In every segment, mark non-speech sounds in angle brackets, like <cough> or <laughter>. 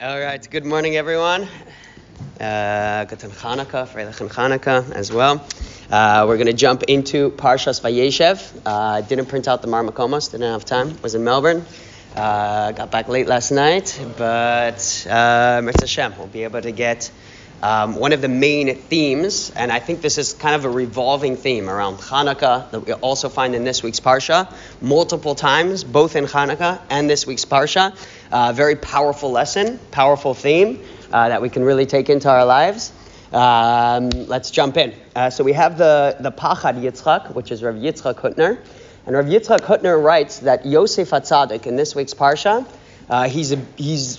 All right, good morning, everyone. Uh, good Hanukkah, Freilichen Hanukkah as well. Uh, we're going to jump into Parshas Vayeishev. Uh, didn't print out the Marmakomos, didn't have time. Was in Melbourne. Uh, got back late last night, but uh, Mirza Shem will be able to get um, one of the main themes, and I think this is kind of a revolving theme around Hanukkah that we also find in this week's Parsha multiple times, both in Hanukkah and this week's Parsha. Uh, very powerful lesson, powerful theme uh, that we can really take into our lives. Um, let's jump in. Uh, so we have the, the Pachad Yitzchak, which is Rav Yitzchak Hutner. And Rav Yitzchak Hutner writes that Yosef Atzadik in this week's Parsha, uh, he's, a, he's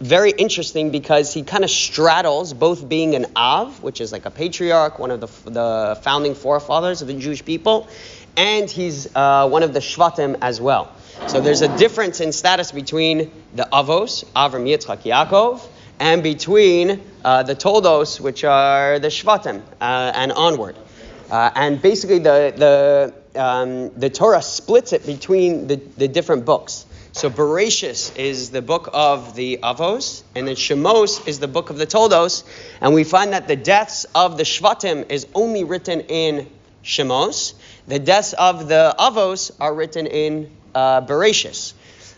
very interesting because he kind of straddles both being an Av, which is like a patriarch, one of the, the founding forefathers of the Jewish people, and he's uh, one of the Shvatim as well. So there's a difference in status between the Avos, Avram, Yitzchak, Yaakov, and between uh, the Toldos, which are the Shvatim, uh, and onward. Uh, and basically, the, the, um, the Torah splits it between the, the different books. So Bereshis is the book of the Avos, and then Shemos is the book of the Toldos. And we find that the deaths of the Shvatim is only written in Shemos. The deaths of the Avos are written in uh, Bereshis.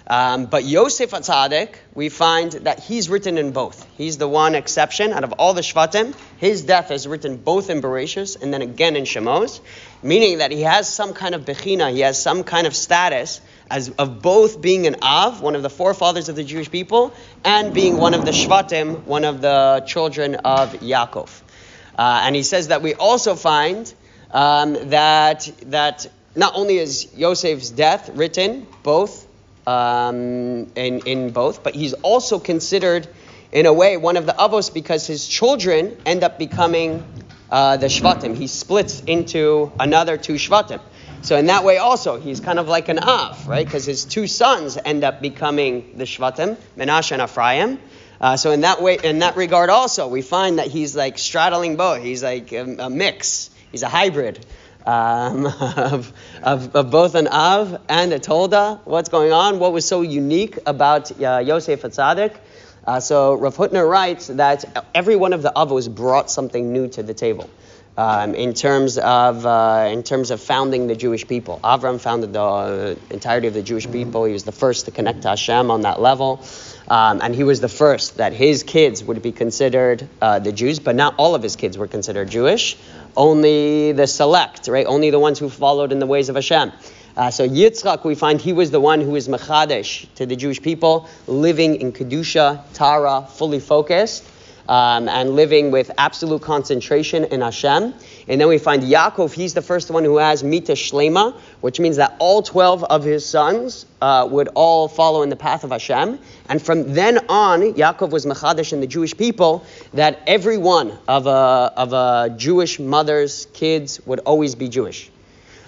Um, but Yosef Atzadik, we find that he's written in both. He's the one exception out of all the Shvatim. His death is written both in Bereshis and then again in Shemos, meaning that he has some kind of bechina, he has some kind of status as of both being an Av, one of the forefathers of the Jewish people, and being one of the Shvatim, one of the children of Yaakov. Uh, and he says that we also find um, that that not only is Yosef's death written both um, in in both, but he's also considered in a way one of the Avos because his children end up becoming uh, the Shvatim. He splits into another two Shvatim. So in that way also, he's kind of like an Av, right? Because his two sons end up becoming the Shvatim, Menashe and Ephraim. Uh, so in that way, in that regard also, we find that he's like straddling both. He's like a, a mix. He's a hybrid um, <laughs> of, of, of, both an Av and a Tolda. What's going on? What was so unique about uh, Yosef Atzadik? Uh, so Rav Hutner writes that every one of the Avos brought something new to the table um, in terms of uh, in terms of founding the Jewish people. Avram founded the uh, entirety of the Jewish people. He was the first to connect to Hashem on that level. Um, and he was the first that his kids would be considered uh, the Jews, but not all of his kids were considered Jewish. Only the select, right? Only the ones who followed in the ways of Hashem. Uh, so Yitzchak, we find he was the one who was mechadesh to the Jewish people, living in kedusha, tahara, fully focused um, and living with absolute concentration in Hashem. And then we find Yaakov, he's the first one who has Mita Shlema, which means that all 12 of his sons uh, would all follow in the path of Hashem. And from then on, Yaakov was Mechadish in the Jewish people that every one of a, of a Jewish mother's kids would always be Jewish.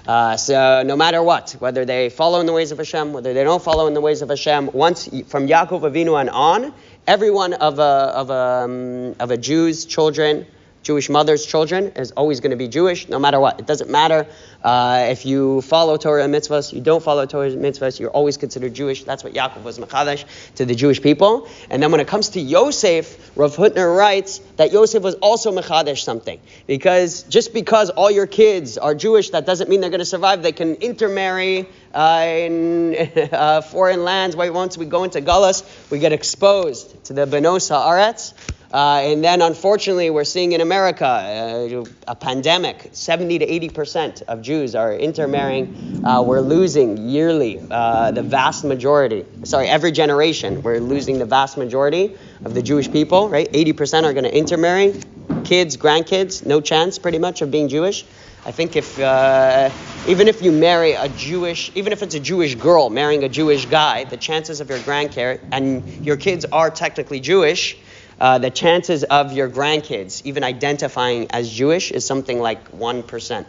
Uh, so no matter what, whether they follow in the ways of Hashem, whether they don't follow in the ways of Hashem, once from Yaakov Avinu and on, everyone of a, of a, um, of a Jew's children, Jewish mother's children, is always going to be Jewish, no matter what. It doesn't matter uh, if you follow Torah and mitzvahs, you don't follow Torah and mitzvahs, you're always considered Jewish. That's what Yaakov was Machadash to the Jewish people. And then when it comes to Yosef, Rav Hutner writes that Yosef was also Machadash something. Because just because all your kids are Jewish, that doesn't mean they're going to survive. They can intermarry uh, in <laughs> uh, foreign lands. Why once we go into Gullus, we get exposed to the Benos Haaretz. Uh, and then, unfortunately, we're seeing in America uh, a pandemic. 70 to 80 percent of Jews are intermarrying. Uh, we're losing yearly uh, the vast majority. Sorry, every generation we're losing the vast majority of the Jewish people. Right, 80 percent are going to intermarry. Kids, grandkids, no chance, pretty much, of being Jewish. I think if uh, even if you marry a Jewish, even if it's a Jewish girl marrying a Jewish guy, the chances of your grandkid and your kids are technically Jewish uh, the chances of your grandkids even identifying as Jewish is something like 1%.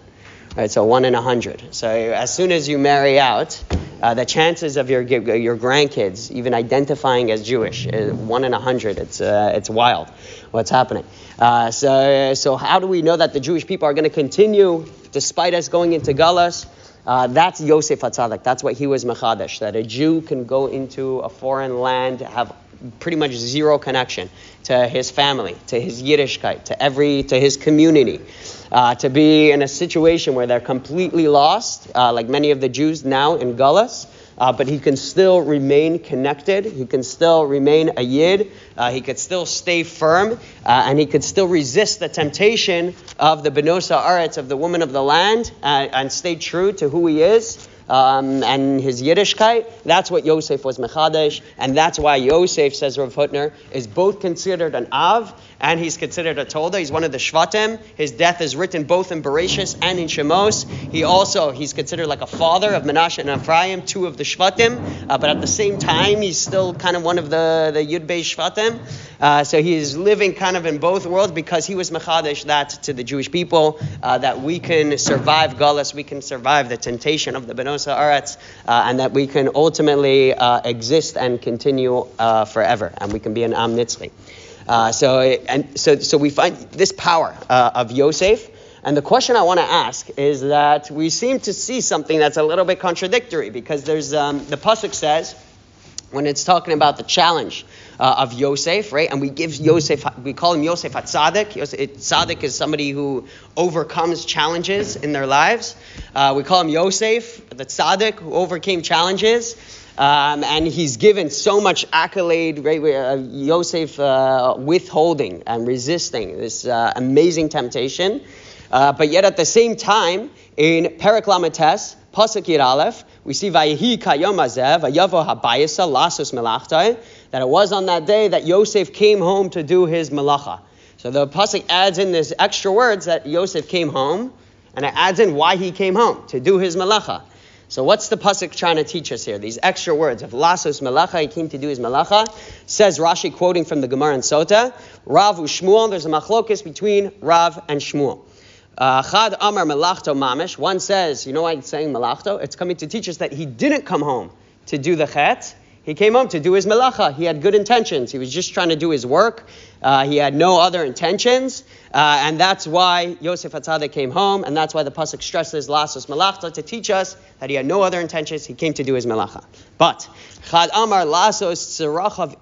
Right, so 1 in a 100. So as soon as you marry out, uh, the chances of your, your grandkids even identifying as Jewish is 1 in a 100. It's, uh, it's wild what's happening. Uh, so, so how do we know that the Jewish people are going to continue despite us going into Gullus? Uh, that's Yosef Atzadik. That's what he was Mechadash, that a Jew can go into a foreign land, have pretty much zero connection to his family, to his Yiddishkeit, to every, to his community. Uh, to be in a situation where they're completely lost, uh, like many of the Jews now in Gullus, uh, but he can still remain connected. He can still remain a yid. Uh, he could still stay firm, uh, and he could still resist the temptation of the benosa aretz, of the woman of the land, uh, and stay true to who he is. Um, and his Yiddishkeit, that's what Yosef was Mechadesh, and that's why Yosef, says Rav Hutner, is both considered an Av and he's considered a Tolda. He's one of the Shvatim. His death is written both in Bereshis and in Shemos. He also, he's considered like a father of Menashe and Ephraim, two of the Shvatim, uh, but at the same time, he's still kind of one of the, the Yudbei Shvatim. Uh, so he is living kind of in both worlds because he was Mechadesh that to the Jewish people, uh, that we can survive Gullus, we can survive the temptation of the Uh, and that we can ultimately uh, exist and continue uh, forever, and we can be an Am Nitzli. Uh, so, and so, so we find this power uh, of Yosef. And the question I want to ask is that we seem to see something that's a little bit contradictory because there's um, the pasuk says when it's talking about the challenge uh, of Yosef, right? And we give Yosef, we call him Yosef Hatzadik. Tzadik is somebody who overcomes challenges in their lives. Uh, we call him Yosef, the Tzadik who overcame challenges. Um, and he's given so much accolade, right? Uh, Yosef uh, withholding and resisting this uh, amazing temptation. Uh, but yet at the same time, in Perak Lamates, Pasuk Yir Aleph, we see Vayihi Kayom Azev, Vayavo Habayisa, Lasus Melachtai, that it was on that day that Yosef came home to do his malacha. So the Pasuk adds in this extra words that Yosef came home, and it adds in why he came home, to do his malacha. So what's the pasuk trying to teach us here? These extra words of lasos melacha, he came to do his melacha. Says Rashi, quoting from the Gemara and Sota, Rav Shmuel. There's a machlokis between Rav and Shmuel. Chad Amar Melachto Mamish. One says, you know why it's saying Melachto? It's coming to teach us that he didn't come home to do the chet. He came home to do his melacha. He had good intentions. He was just trying to do his work. Uh, he had no other intentions. Uh, and that's why Yosef Hatzadik came home, and that's why the Pasuk stresses Lasos Melachta to teach us that he had no other intentions. He came to do his melacha. But, Chad Amar Lasos Tzirachav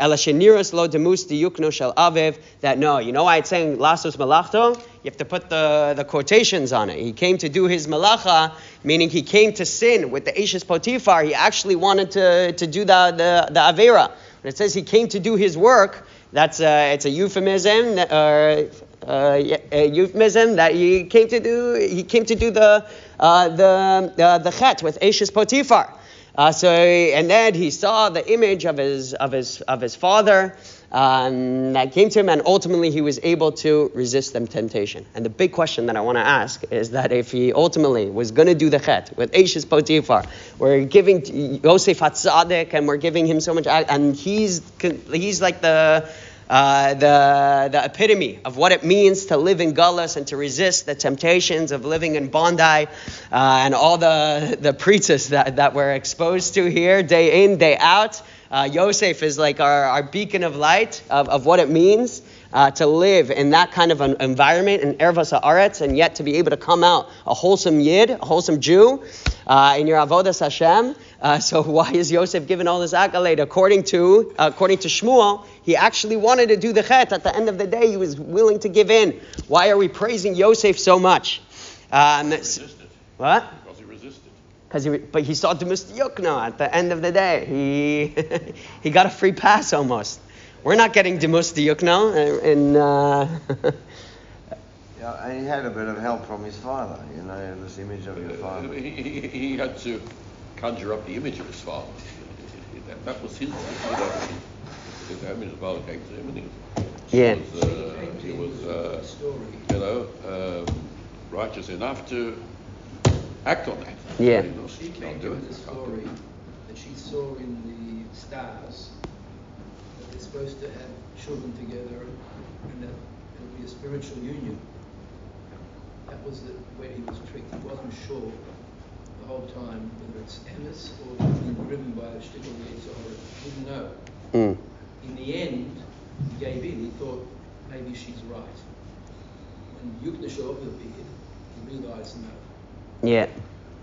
Ima, Elasheniris lo demus diyukno shel aviv. That no, you know why it's saying lasos malachto? You have to put the, the quotations on it. He came to do his malacha, meaning he came to sin with the Ashes Potiphar. He actually wanted to, to do the, the, the Avera. When it says he came to do his work, that's a, it's a euphemism or uh, a euphemism that he came to do. He came to do the uh, the uh, the chet with Ashes Potiphar. Uh, so and then he saw the image of his of his of his father um, that came to him, and ultimately he was able to resist the temptation. And the big question that I want to ask is that if he ultimately was going to do the chet with Ashes Potiphar, we're giving Yosef Hatzadik, and we're giving him so much, and he's he's like the uh, the, the epitome of what it means to live in Gullus and to resist the temptations of living in Bondi uh, and all the, the preachers that, that we're exposed to here day in, day out. Uh, Yosef is like our, our beacon of light of, of what it means uh, to live in that kind of an environment in Ervas Haaretz and yet to be able to come out a wholesome Yid, a wholesome Jew uh, in your Avodas Hashem. Uh, <laughs> so why is Yosef given all this accolade? According to according to Shmuel, he actually wanted to do the chet. At the end of the day, he was willing to give in. Why are we praising Yosef so much? Um, what? Because he resisted. Because he, but he saw Demus Yukno at the end of the day. He <laughs> he got a free pass almost. We're not getting Demus Yukno, and. Uh, <laughs> yeah, and he had a bit of help from his father, you know, this image of your father. Uh, <laughs> he, he, he had to conjure up the image of his father. That, that was his. You know, I mean, his father came to him, and he, yeah. was, uh, he was, uh, you know, uh, righteous enough to act on that. Yeah. You know, she came to the story that she saw in the stars that they're supposed to have children together, and that it'll be a spiritual union. That was the way he was tricked. He wasn't sure the whole time whether it's Emes or driven by the shtickle or he didn't know. Mm. In the end, he gave in. He thought maybe she's right. When Yuknashov appeared, he realized no. Yeah.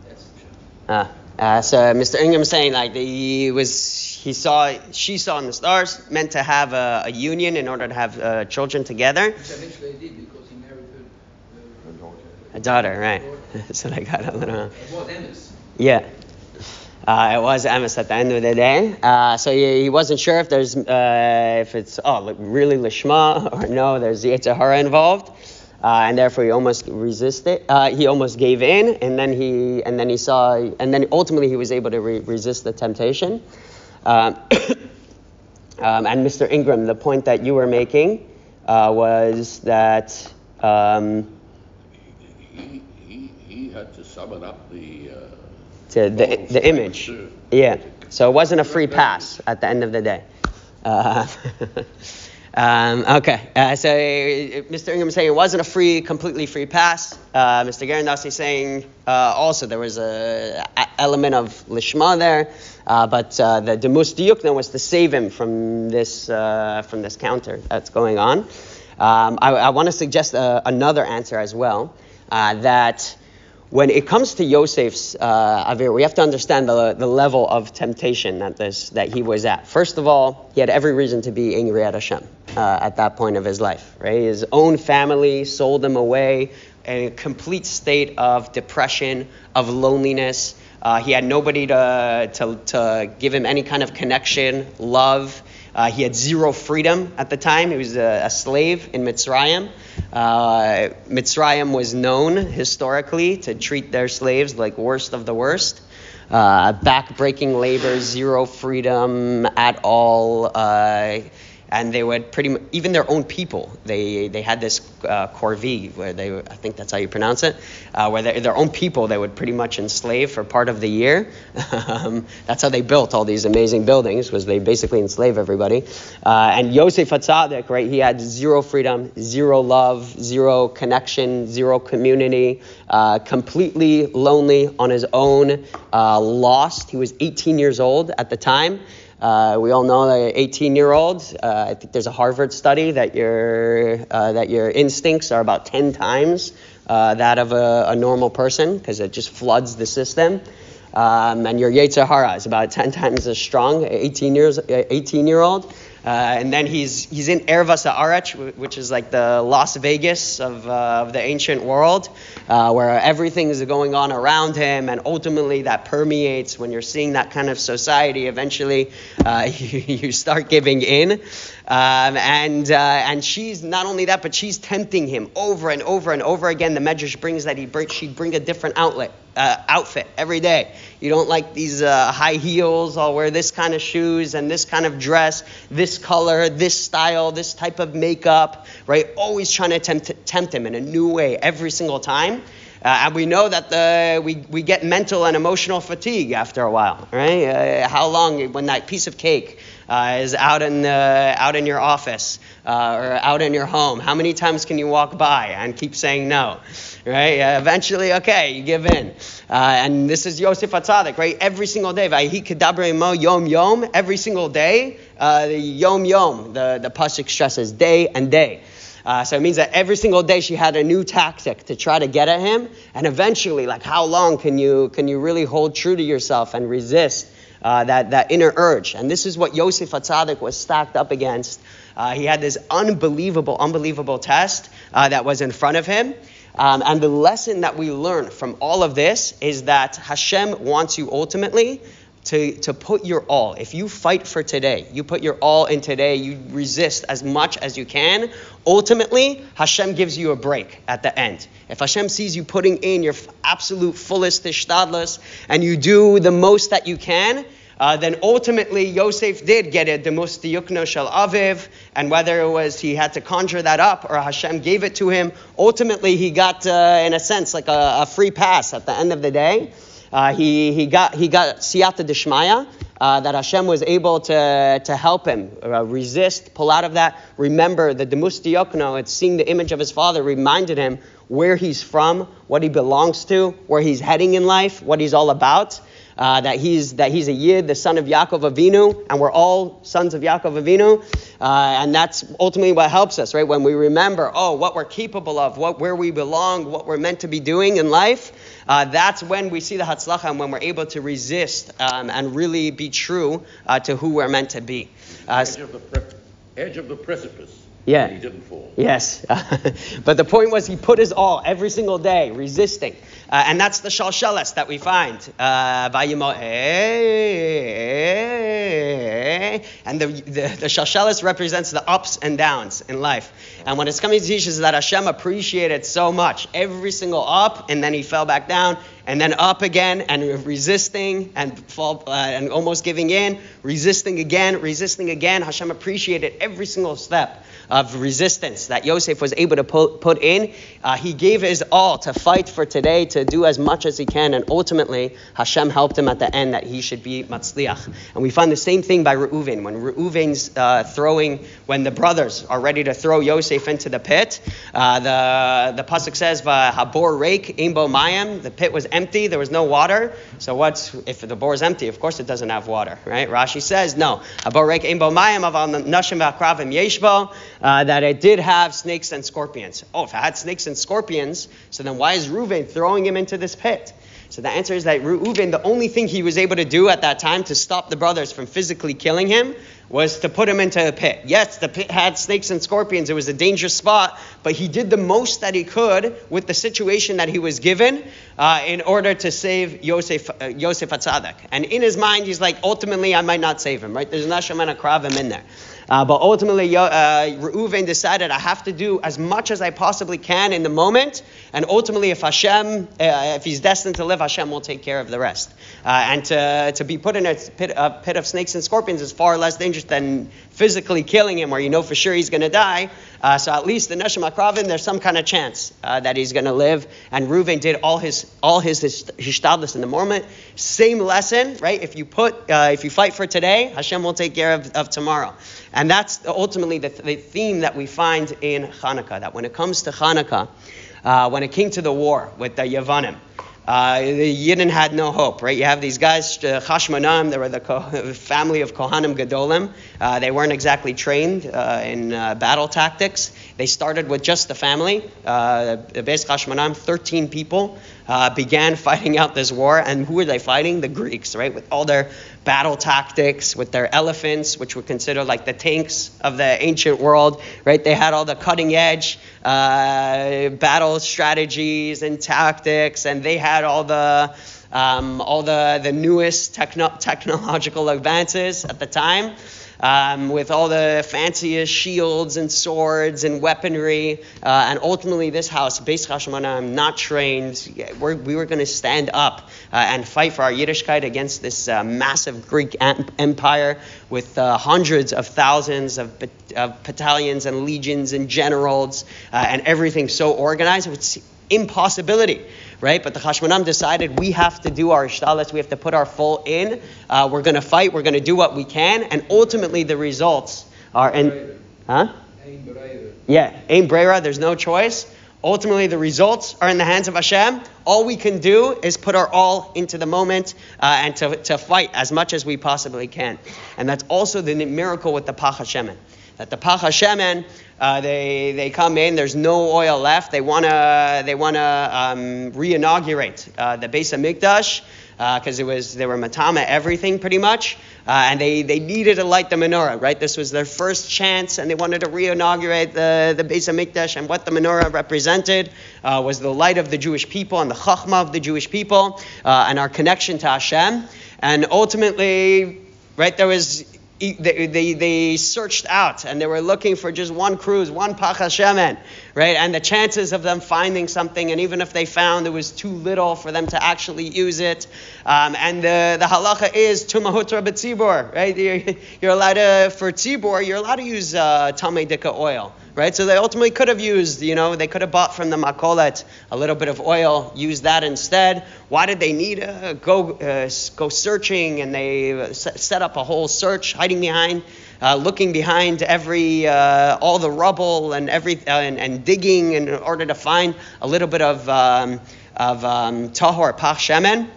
That's the truth. Uh, uh, so Mr. Ingram saying like he was he saw, she saw in the stars, meant to have a, a union in order to have uh, children together. Which eventually he did because he married her. Her daughter. A daughter, right? <laughs> so they got a little. It was Amos. Yeah. Uh, it was Amos at the end of the day. Uh, so he, he wasn't sure if there's uh, if it's oh really lishma <laughs> or no, there's the Yetzer Hara involved, uh, and therefore he almost resisted. Uh, he almost gave in, and then he and then he saw, and then ultimately he was able to re- resist the temptation. Um, <coughs> um, and Mr. Ingram, the point that you were making uh, was that. Um, He, he, he had to summon up the, uh, to the, the image. strength Yeah. So it wasn't a free pass at the end of the day. Uh, <laughs> um, okay. Uh, so uh, Mr. Ingram is saying it wasn't a free, completely free pass. Uh, Mr. Garandas is saying uh, also there was a, a element of lishma there, uh, but uh, the demus diyukna was to save him from this uh, from this counter that's going on. Um, I, I want to suggest uh, another answer as well uh, that when it comes to Yosef's uh, Avir, we have to understand the, the level of temptation that this that he was at. First of all, he had every reason to be angry at Hashem uh, at that point of his life. Right, his own family sold him away in a complete state of depression, of loneliness. Uh, he had nobody to, to to give him any kind of connection, love. Uh, he had zero freedom at the time. He was a, a slave in Mitzrayim. Uh, Mitzrayim was known historically to treat their slaves like worst of the worst. Uh, back-breaking labor, zero freedom at all, uh, and they would pretty much even their own people. They they had this uh, corvée where they I think that's how you pronounce it, uh, where they, their own people they would pretty much enslave for part of the year. <laughs> um, that's how they built all these amazing buildings was they basically enslave everybody. Uh, and Yosef Hatzadik, right? He had zero freedom, zero love, zero connection, zero community, uh, completely lonely on his own, uh, lost. He was 18 years old at the time. Uh, we all know that 18 year olds, uh, I think there's a Harvard study that your, uh, that your instincts are about 10 times uh, that of a, a normal person because it just floods the system. Um, and your Yetzer Hara is about 10 times as strong, 18 years, 18 year old. Uh, and then he's he's in Ervas Arach, which is like the Las Vegas of, uh, of the ancient world, uh, where everything is going on around him, and ultimately that permeates. When you're seeing that kind of society, eventually uh, <laughs> you, you start giving in. Um, and uh, and she's not only that, but she's tempting him over and over and over again. The Medrash brings that he bring, she'd bring a different outlet uh, outfit every day. You don't like these uh, high heels. I'll wear this kind of shoes and this kind of dress, this color, this style, this type of makeup, right? Always trying to tempt, tempt him in a new way every single time. Uh, and we know that the, we, we get mental and emotional fatigue after a while, right? Uh, how long, when that piece of cake uh, is out in, uh, out in your office uh, or out in your home, how many times can you walk by and keep saying no? Right? Uh, eventually, okay, you give in. Uh, and this is Yosef Atzadik, right? Every single day, Vayhi kedabre mo yom yom, every single day, uh, the yom yom, the, the pasuk stresses day and day. Uh, so it means that every single day she had a new tactic to try to get at him, and eventually, like how long can you can you really hold true to yourself and resist uh, that that inner urge? And this is what Yosef Atzadik was stacked up against. Uh, he had this unbelievable, unbelievable test uh, that was in front of him. Um, and the lesson that we learn from all of this is that Hashem wants you ultimately to, to put your all. If you fight for today, you put your all in today, you resist as much as you can, ultimately, Hashem gives you a break at the end. If Hashem sees you putting in your absolute fullest ishtadlus and you do the most that you can, uh, then ultimately Yosef did get it, the mustiyukno shel aviv, and whether it was he had to conjure that up or Hashem gave it to him, ultimately he got, uh, in a sense, like a, a, free pass at the end of the day. Uh, he, he got he got siyata deshmaya, uh, that Hashem was able to, to help him uh, resist, pull out of that. Remember, the Demus Diokno, it's seeing the image of his father, reminded him where he's from, what he belongs to, where he's heading in life, what he's all about. Uh, that he's that he's a Yid, the son of Yaakov Avinu, and we're all sons of Yaakov Avinu, uh, and that's ultimately what helps us, right? When we remember, oh, what we're capable of, what where we belong, what we're meant to be doing in life. Uh, that's when we see the Hatzlacha and when we're able to resist um, and really be true uh, to who we're meant to be. Uh, edge, of the pre- edge of the precipice. Yeah. He didn't fall. Yes. <laughs> but the point was he put his all every single day, resisting. Uh, and that's the shalshalas that we find. Uh, and the, the, the shalshalas represents the ups and downs in life. And when it's coming to teach us that Hashem appreciated so much, every single up, and then he fell back down, and then up again, and resisting, and fall, uh, and almost giving in, resisting again, resisting again. Hashem appreciated every single step of resistance that Yosef was able to put, in. Uh, he gave his all to fight for today, to do as much as he can, and ultimately Hashem helped him at the end that he should be matzliach. And we find the same thing by Reuven. When Reuven's uh, throwing, when the brothers are ready to throw Yosef into the pit, uh, the the pasuk says, "Habor rake imbo mayim." The pit was empty. There was no water. So what's if the bore is empty? Of course it doesn't have water, right? Rashi says, "No, habor rake imbo mayim aval nechashim v'akravim yeshbo." Uh, that it did have snakes and scorpions. Oh, if it had snakes and scorpions, so then why is Reuven throwing him into this pit? So the answer is that Reuven, the only thing he was able to do at that time to stop the brothers from physically killing him was to put him into a pit. Yes, the pit had snakes and scorpions. It was a dangerous spot, but he did the most that he could with the situation that he was given uh, in order to save Yosef, uh, Yosef Atzadak. And in his mind, he's like, ultimately, I might not save him, right? There's Nasham and Akravim in there. Uh, but ultimately, uh, Reuven decided, I have to do as much as I possibly can in the moment. And ultimately, if Hashem, uh, if he's destined to live, Hashem will take care of the rest. Uh, and to, to be put in a pit, a pit, of snakes and scorpions is far less dangerous than physically killing him, where you know for sure he's going to die. Uh, so at least the Neshama Akravin, there's some kind of chance uh, that he's going to live. And Reuven did all his all his hishtadlis in the moment. Same lesson, right? If you put uh, if you fight for today, Hashem will take care of, of tomorrow. And that's ultimately the, the, theme that we find in Hanukkah. That when it comes to Hanukkah, uh, when it came to the war with the Yavanim, uh, the Yidden had no hope, right? You have these guys, uh, Chashmonaim, they were the <laughs> family of Kohanim Gedolim. Uh, they weren't exactly trained uh, in uh, battle tactics. They started with just the family. Uh, the Beis Chashmonaim, 13 people, uh, began <laughs> fighting out this war. And who were they fighting? The Greeks, right? With all their battle tactics, with their elephants, which were considered like the tanks of the ancient world, right? They had all the cutting edge uh, battle strategies and tactics, and they had all the um, all the, the newest techno- technological advances at the time um, with all the fanciest shields and swords and weaponry. Uh, and ultimately, this house, Beis Hashmonaim, not trained, we're, we were going to stand up and fight for our Yiddishkeit against this uh, massive Greek empire with uh, hundreds of thousands of, of, battalions and legions and generals uh, and everything so organized. It's impossibility right? But the Chashmonaim decided we have to do our ishtadlus, we have to put our full in. Uh, we're going to fight, we're going to do what we can, and ultimately the results are in. Huh? Yeah, ain brera, there's no choice. Ultimately, the results are in the hands of Hashem. All we can do is put our all into the moment uh, and to, to fight as much as we possibly can. And that's also the miracle with the Pach Hashemen. That the Pach Hashemen, uh, they, they come in, there's no oil left. They want to they wanna, um, re inaugurate uh, the Beis HaMikdash because uh, it was they were matama everything pretty much, uh, and they, they needed to light the menorah, right? This was their first chance, and they wanted to re-inaugurate the the Beis Hamikdash, and what the menorah represented uh, was the light of the Jewish people and the chachma of the Jewish people, uh, and our connection to Hashem, and ultimately, right there was they, they, they, searched out and they were looking for just one cruse, one pachashemen, right? And the chances of them finding something, and even if they found it was too little for them to actually use it. Um, and the, the halacha is tumahutra betzibor, right? You're, you're, allowed to, for tzibor, you're allowed to use uh, tamei oil right? So they ultimately could have used, you know, they could have bought from the makolet a little bit of oil, used that instead. Why did they need to go uh, go searching and they set up a whole search, hiding behind, uh, looking behind every uh, all the rubble and every uh, and, and, digging in order to find a little bit of um, of um, tahor pach shemen.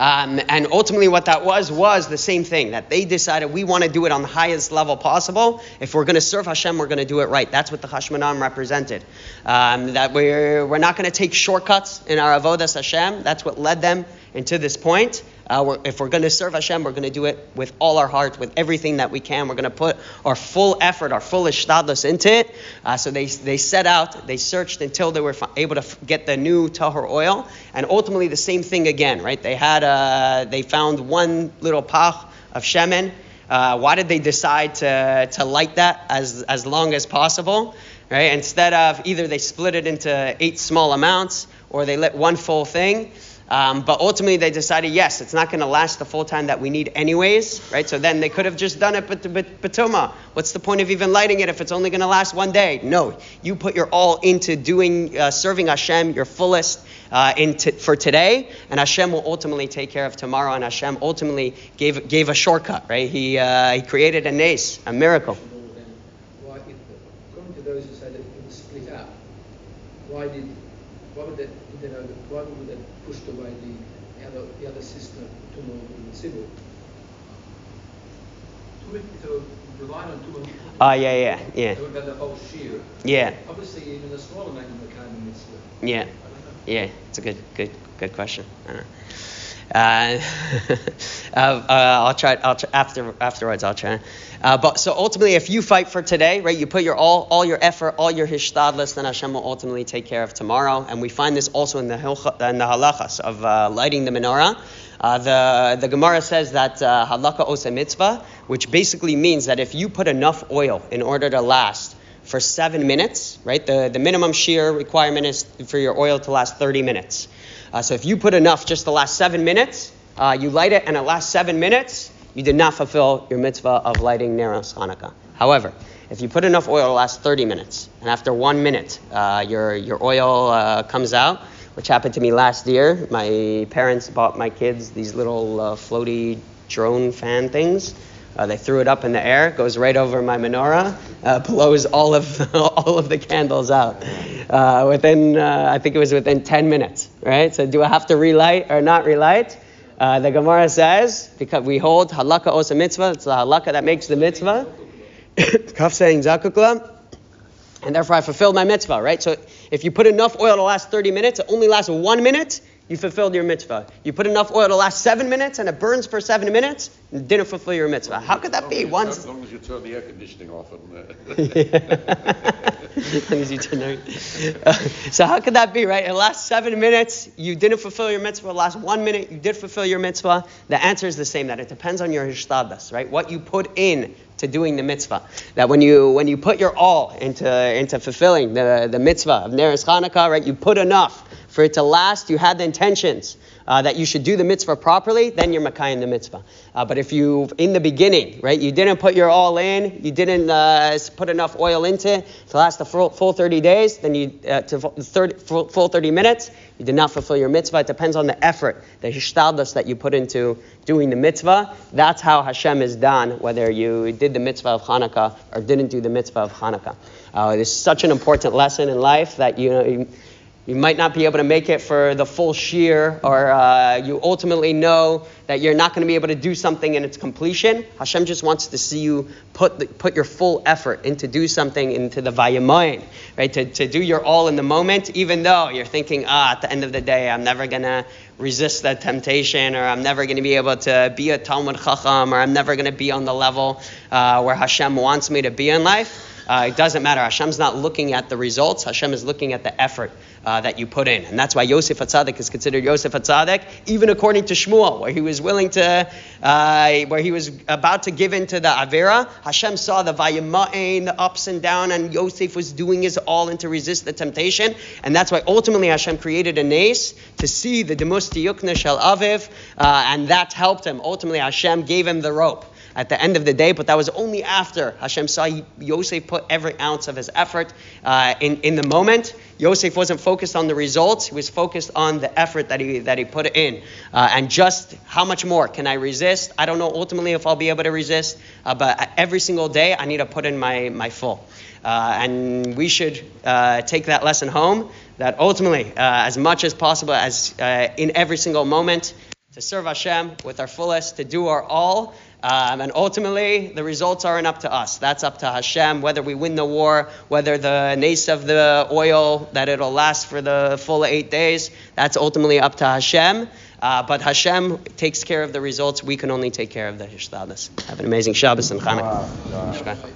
Um, and ultimately, what that was was the same thing that they decided we want to do it on the highest level possible. If we're going to serve Hashem, we're going to do it right. That's what the Hashmonaim represented. Um, that we're, we're not going to take shortcuts in our avodas Hashem. That's what led them into this point. Uh, we're, if we're going to serve Hashem, we're going to do it with all our heart, with everything that we can. We're going to put our full effort, our full ishtadlus into it. Uh, so they, they set out, they searched until they were able to get the new tahor oil, and ultimately the same thing again, right? They had uh, they found one little pach of shemen. Uh, why did they decide to, to light that as, as long as possible? Right? Instead of either they split it into eight small amounts or they lit one full thing. Um, but ultimately, they decided, yes, it's not going to last the full time that we need, anyways, right? So then they could have just done it, but Batuma. What's the point of even lighting it if it's only going to last one day? No, you put your all into doing, uh, serving Hashem, your fullest uh, into, for today, and Hashem will ultimately take care of tomorrow. And Hashem ultimately gave gave a shortcut, right? He uh, he created a nace, a miracle. Why, according to those who that it was split up, why did why would you know, why would that pushed away the other, the other sister, Tumor and Sibyl. To rely on Tumor. Oh, yeah, yeah, yeah. So about the whole shear. Yeah. Obviously, even a smaller magnum became a mitzvah. Yeah. Yeah, it's a good, good, good question. <laughs> Uh, <laughs> uh, uh, I'll try. I'll try, after afterwards. I'll try. Uh, but so ultimately, if you fight for today, right, you put your all, all your effort, all your hishtadlus, then Hashem will ultimately take care of tomorrow. And we find this also in the in the halachas of uh, lighting the menorah. Uh, the the Gemara says that uh, hadlaka osa mitzvah, which basically means that if you put enough oil in order to last for seven minutes, right, the the minimum shear requirement is for your oil to last 30 minutes. Uh, so if you put enough just the last seven minutes, uh, you light it, and it lasts seven minutes, you did not fulfill your mitzvah of lighting Neros Hanukkah. However, if you put enough oil to last 30 minutes, and after one minute uh, your, your oil uh, comes out, which happened to me last year, my parents bought my kids these little uh, floaty drone fan things. Uh, they threw it up in the air, goes right over my menorah, uh, <laughs> blows all of <laughs> all of the candles out. Uh, within, I think it was within 10 minutes, right? So do I have to relight or not relight? Uh, the Gemara says because we hold hadlaka osa mitzvah. It's the hadlaka that makes the mitzvah. <coughs> Kaf saying zakukla, and therefore I fulfilled my mitzvah, right? So if you put enough oil to last 30 minutes, it only lasts one minute you fulfilled your mitzvah. You put enough oil to last seven minutes and it burns for seven minutes, you didn't fulfill your mitzvah. How could that be? Once... As long as you turn the air conditioning off. And, <laughs> as long as you turn uh, <laughs> so how could that be, right? In the last seven minutes, you didn't fulfill your mitzvah. The last one minute, you did fulfill your mitzvah. The answer is the same, that it depends on your hishtadlus, right? What you put in to doing the mitzvah. That when you when you put your all into into fulfilling the, the mitzvah of Neres Chanukah, right, you put enough for it to last, you had the intentions uh, that you should do the mitzvah properly, then you're Makai in the mitzvah. Uh, but if you, in the beginning, right, you didn't put your all in, you didn't uh, put enough oil into it to last the full, full 30 days, then you, uh, to 30, full, full 30 minutes, you did not fulfill your mitzvah. It depends on the effort, the hishtadlus that you put into doing the mitzvah. That's how Hashem is done, whether you did the mitzvah of Hanukkah or didn't do the mitzvah of Hanukkah. Uh, it's such an important lesson in life that you know. You might not be able to make it for the full shear, or uh, you ultimately know that you're not going to be able to do something in its completion. Hashem just wants to see you put the, put your full effort into do something into the vayamoyin, right? To, to do your all in the moment, even though you're thinking, ah, at the end of the day, I'm never going to resist that temptation, or I'm never going to be able to be a Talmud Chacham, or I'm never going to be on the level uh, where Hashem wants me to be in life. Uh, it doesn't matter. Hashem's not looking at the results. Hashem is looking at the effort uh, that you put in. And that's why Yosef Hatzadik is considered Yosef Hatzadik, even according to Shmuel, where he was willing to, uh, where he was about to give in to the Avera. Hashem saw the Vayima'in, the ups and down, and Yosef was doing his all in to resist the temptation. And that's why ultimately Hashem created a nace to see the Demusti Yukna Shel Aviv, uh, and that helped him. Ultimately, Hashem gave him the rope at the end of the day, but that was only after Hashem saw Yosef put every ounce of his effort uh, in, in the moment. Yosef wasn't focused on the results, he was focused on the effort that he, that he put in. Uh, and just how much more can I resist? I don't know ultimately if I'll be able to resist, uh, but every single day I need to put in my, my full. Uh, and we should uh, take that lesson home that ultimately, uh, as much as possible, as in every single moment, to serve Hashem with our fullest, to do our all. Um, and ultimately, the results aren't up to us. That's up to Hashem. Whether we win the war, whether the nace of the oil, that it'll last for the full eight days, that's ultimately up to Hashem. Uh, but Hashem takes care of the results. We can only take care of the Hishtadlis. Have an amazing Shabbos and Chanukah. Wow.